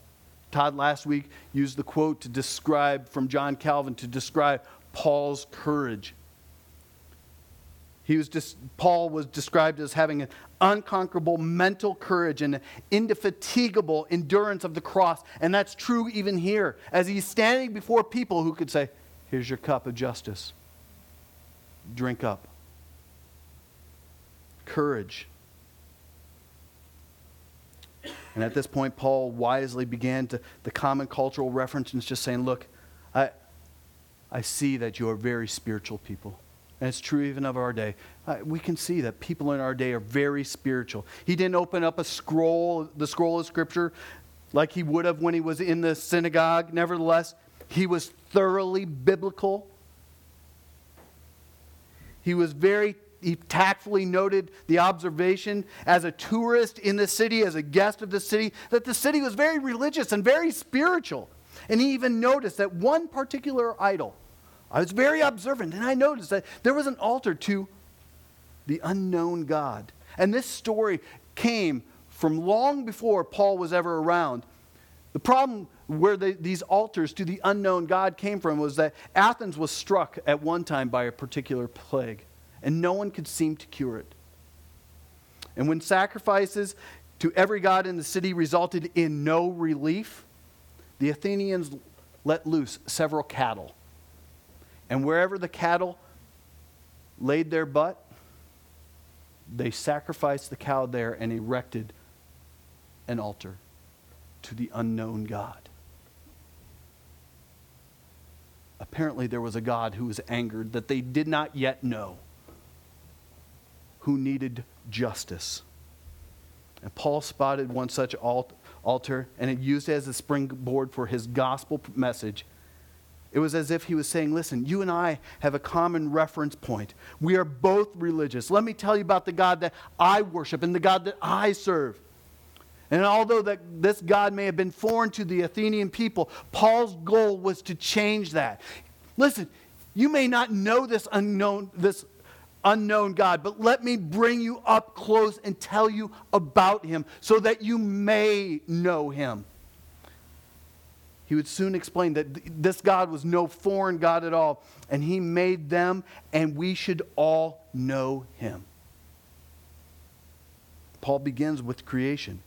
Speaker 1: Todd last week used the quote to describe from John Calvin to describe Paul's courage. He was just, Paul was described as having an unconquerable mental courage and indefatigable endurance of the cross. And that's true even here, as he's standing before people who could say, Here's your cup of justice. Drink up. Courage. And at this point, Paul wisely began to the common cultural reference and just saying, Look, I, I see that you are very spiritual people. And it's true even of our day. Uh, we can see that people in our day are very spiritual. He didn't open up a scroll, the scroll of Scripture, like he would have when he was in the synagogue. Nevertheless, he was thoroughly biblical. He was very, he tactfully noted the observation as a tourist in the city, as a guest of the city, that the city was very religious and very spiritual. And he even noticed that one particular idol, I was very observant, and I noticed that there was an altar to the unknown God. And this story came from long before Paul was ever around. The problem where these altars to the unknown God came from was that Athens was struck at one time by a particular plague, and no one could seem to cure it. And when sacrifices to every god in the city resulted in no relief, the Athenians let loose several cattle. And wherever the cattle laid their butt, they sacrificed the cow there and erected an altar to the unknown God. Apparently, there was a God who was angered that they did not yet know, who needed justice. And Paul spotted one such altar and it used it as a springboard for his gospel message. It was as if he was saying, Listen, you and I have a common reference point. We are both religious. Let me tell you about the God that I worship and the God that I serve. And although that this God may have been foreign to the Athenian people, Paul's goal was to change that. Listen, you may not know this unknown, this unknown God, but let me bring you up close and tell you about him so that you may know him. He would soon explain that this God was no foreign God at all, and he made them, and we should all know him. Paul begins with creation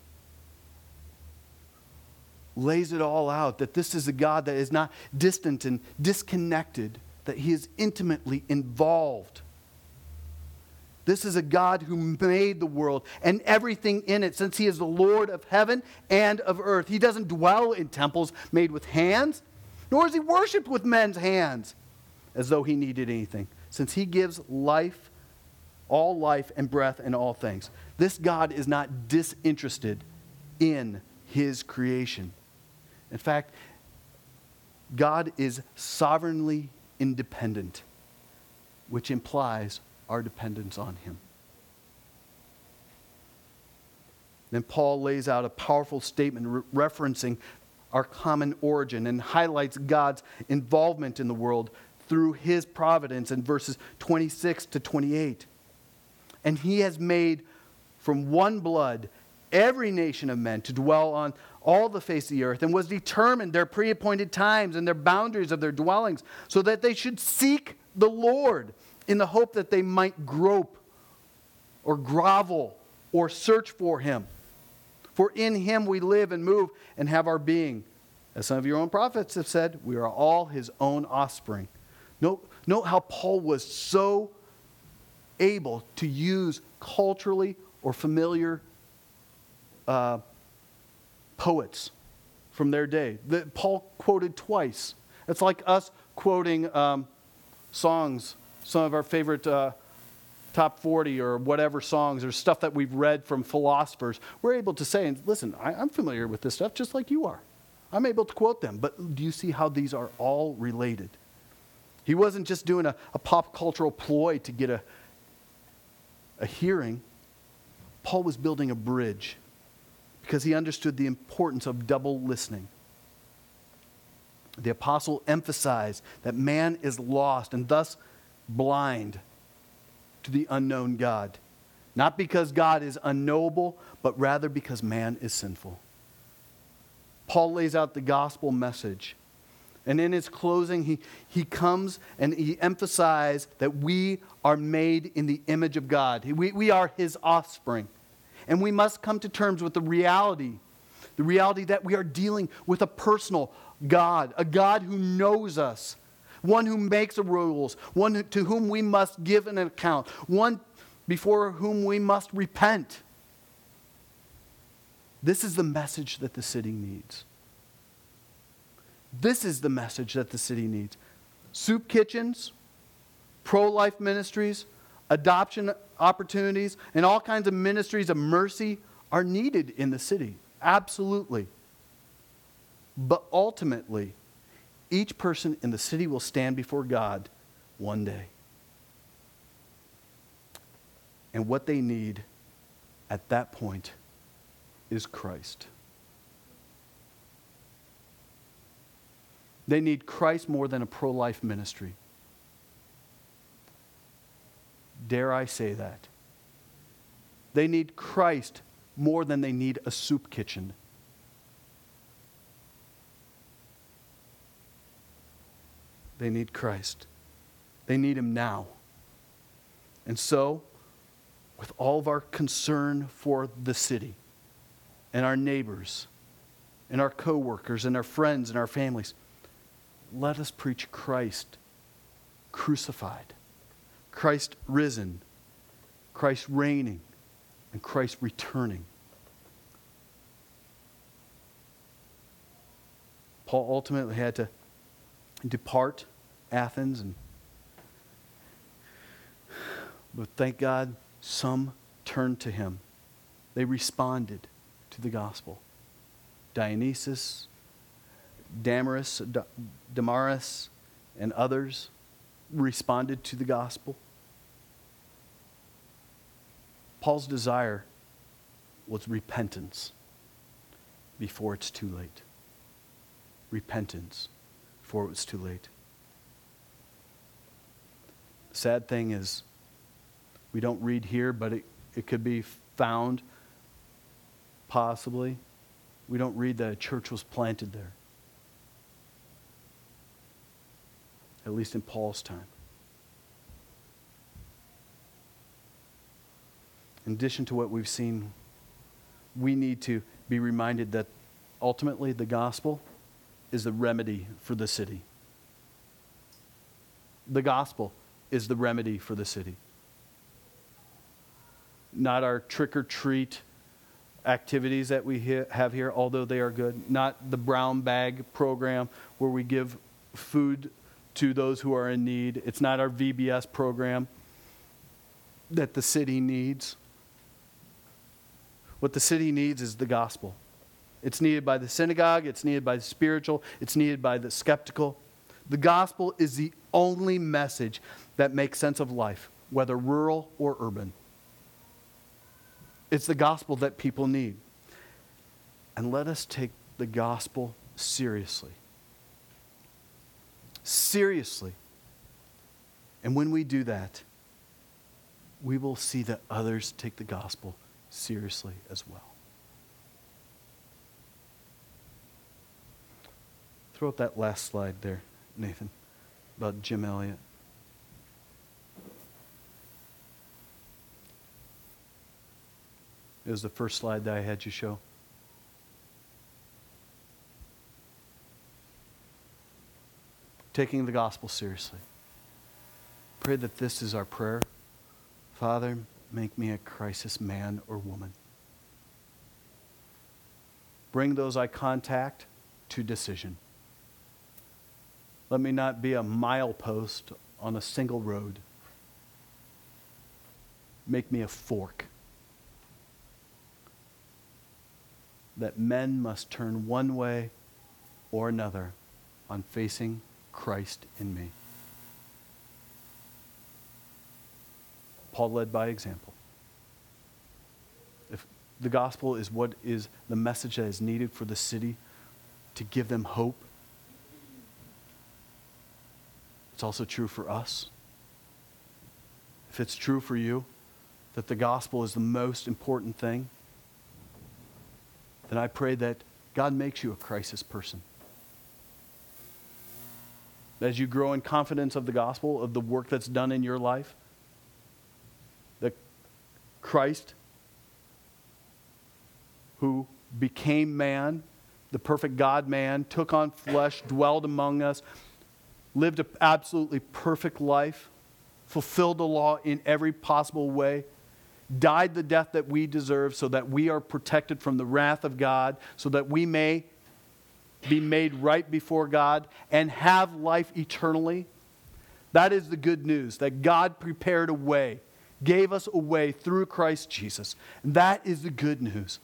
Speaker 1: lays it all out that this is a God that is not distant and disconnected, that he is intimately involved. This is a God who made the world and everything in it, since he is the Lord of heaven and of earth. He doesn't dwell in temples made with hands, nor is he worshiped with men's hands as though he needed anything, since he gives life, all life and breath and all things. This God is not disinterested in his creation. In fact, God is sovereignly independent, which implies our dependence on Him. Then Paul lays out a powerful statement re- referencing our common origin and highlights God's involvement in the world through his providence in verses 26 to 28. And he has made from one blood every nation of men to dwell on all the face of the earth, and was determined their pre appointed times and their boundaries of their dwellings, so that they should seek the Lord in the hope that they might grope or grovel or search for him. For in him we live and move and have our being. As some of your own prophets have said, we are all his own offspring. Note, note how Paul was so able to use culturally or familiar uh, poets from their day that Paul quoted twice. It's like us quoting um, songs, some of our favorite uh, top 40 or whatever songs or stuff that we've read from philosophers. We're able to say, and listen, I, I'm familiar with this stuff just like you are. I'm able to quote them, but do you see how these are all related? He wasn't just doing a, a pop cultural ploy to get a, a hearing. Paul was building a bridge because he understood the importance of double listening. The apostle emphasized that man is lost and thus blind to the unknown God. Not because God is unknowable, but rather because man is sinful. Paul lays out the gospel message. And in his closing, he, he comes and he emphasizes that we are made in the image of God. We, we are his offspring. And we must come to terms with the reality the reality that we are dealing with a personal God, a God who knows us, one who makes the rules, one to whom we must give an account, one before whom we must repent. This is the message that the city needs. This is the message that the city needs. Soup kitchens, pro life ministries, adoption opportunities, and all kinds of ministries of mercy are needed in the city. Absolutely. But ultimately, each person in the city will stand before God one day. And what they need at that point is Christ. They need Christ more than a pro life ministry. Dare I say that? They need Christ more than they need a soup kitchen. They need Christ. They need Him now. And so, with all of our concern for the city and our neighbors and our coworkers and our friends and our families, let us preach Christ crucified, Christ risen, Christ reigning, and Christ returning. Paul ultimately had to depart Athens and but thank God some turned to him. They responded to the gospel. Dionysius, Damaris, Damaris, and others responded to the gospel. Paul's desire was repentance before it's too late. Repentance before it was too late. Sad thing is, we don't read here, but it, it could be found possibly. We don't read that a church was planted there. At least in Paul's time. In addition to what we've seen, we need to be reminded that ultimately the gospel is the remedy for the city. The gospel is the remedy for the city. Not our trick or treat activities that we have here, although they are good. Not the brown bag program where we give food to those who are in need. It's not our VBS program that the city needs. What the city needs is the gospel. It's needed by the synagogue, it's needed by the spiritual, it's needed by the skeptical. The gospel is the only message that makes sense of life, whether rural or urban. It's the gospel that people need. And let us take the gospel seriously. Seriously. And when we do that, we will see that others take the gospel seriously as well. Throw up that last slide there, Nathan, about Jim Elliot. Was the first slide that I had you show. Taking the gospel seriously. Pray that this is our prayer. Father, make me a crisis man or woman. Bring those I contact to decision. Let me not be a milepost on a single road. Make me a fork. That men must turn one way or another on facing Christ in me. Paul led by example. If the gospel is what is the message that is needed for the city to give them hope, it's also true for us. If it's true for you that the gospel is the most important thing, then I pray that God makes you a crisis person. As you grow in confidence of the gospel, of the work that's done in your life, that Christ, who became man, the perfect God man, took on flesh, dwelled among us, lived an absolutely perfect life, fulfilled the law in every possible way, died the death that we deserve so that we are protected from the wrath of God, so that we may be made right before God and have life eternally. That is the good news that God prepared a way gave us a way through Christ Jesus. And that is the good news.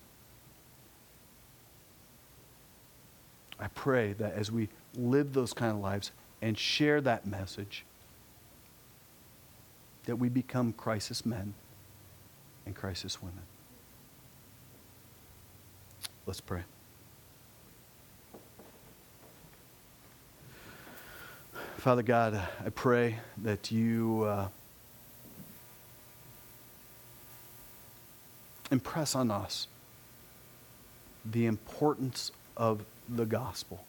Speaker 1: I pray that as we live those kind of lives and share that message, that we become crisis men and crisis women. Let's pray. Father God, I pray that you. Uh, impress on us the importance of the gospel.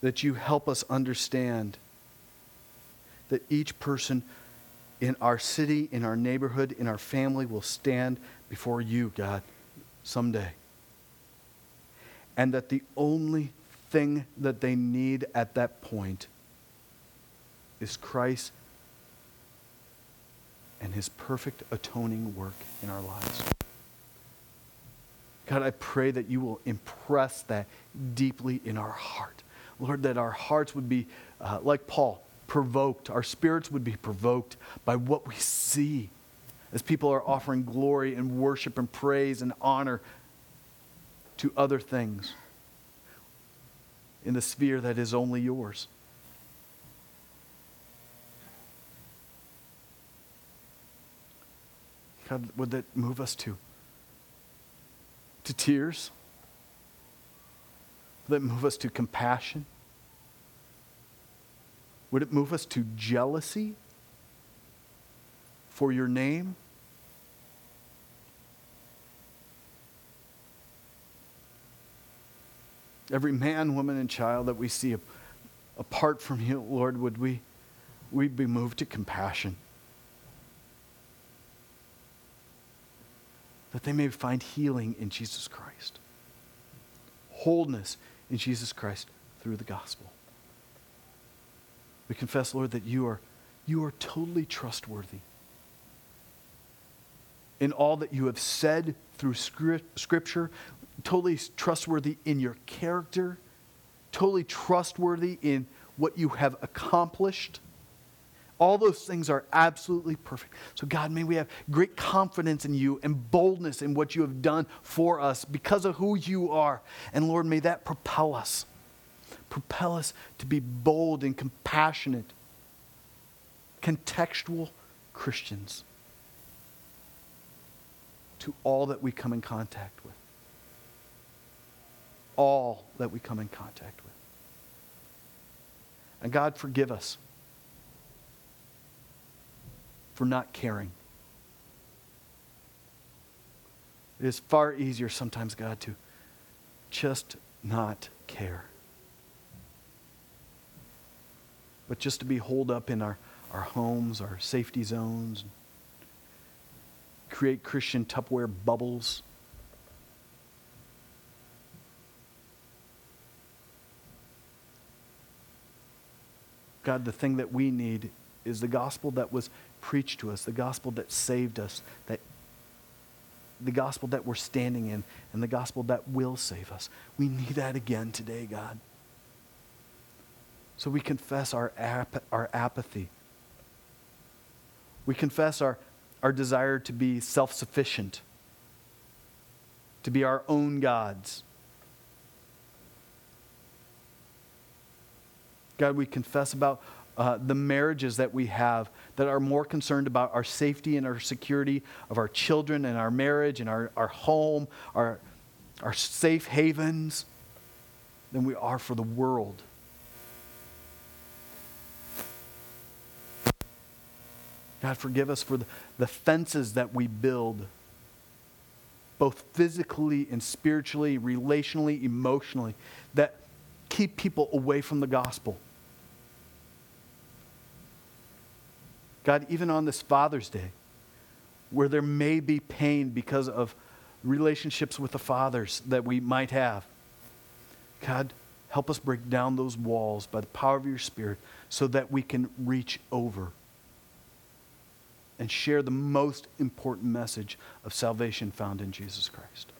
Speaker 1: That you help us understand that each person in our city, in our neighborhood, in our family will stand before you, God, someday. And that the only thing that they need at that point is Christ and his perfect atoning work in our lives. God, I pray that you will impress that deeply in our heart. Lord, that our hearts would be, uh, like Paul, provoked, our spirits would be provoked by what we see as people are offering glory and worship and praise and honor to other things in the sphere that is only yours. God, would that move us to? To tears? Would that move us to compassion? Would it move us to jealousy for your name? Every man, woman, and child that we see apart from you, Lord, would we we be moved to compassion? That they may find healing in Jesus Christ, wholeness in Jesus Christ through the gospel. We confess, Lord, that you are, you are totally trustworthy. In all that you have said through Scripture, totally trustworthy in your character, totally trustworthy in what you have accomplished. All those things are absolutely perfect. So, God, may we have great confidence in you and boldness in what you have done for us because of who you are. And, Lord, may that propel us propel us to be bold and compassionate, contextual Christians to all that we come in contact with. All that we come in contact with. And God, forgive us for not caring. It is far easier sometimes, God, to just not care. But just to be holed up in our, our homes, our safety zones, create Christian Tupperware bubbles. God, the thing that we need is the gospel that was preached to us, the gospel that saved us, that the gospel that we're standing in, and the gospel that will save us. We need that again today, God. So we confess our, ap- our apathy. We confess our, our desire to be self sufficient, to be our own gods. God, we confess about uh, the marriages that we have that are more concerned about our safety and our security of our children and our marriage and our, our home, our, our safe havens, than we are for the world. God, forgive us for the, the fences that we build, both physically and spiritually, relationally, emotionally, that keep people away from the gospel. God, even on this Father's Day, where there may be pain because of relationships with the fathers that we might have, God, help us break down those walls by the power of your Spirit so that we can reach over and share the most important message of salvation found in Jesus Christ.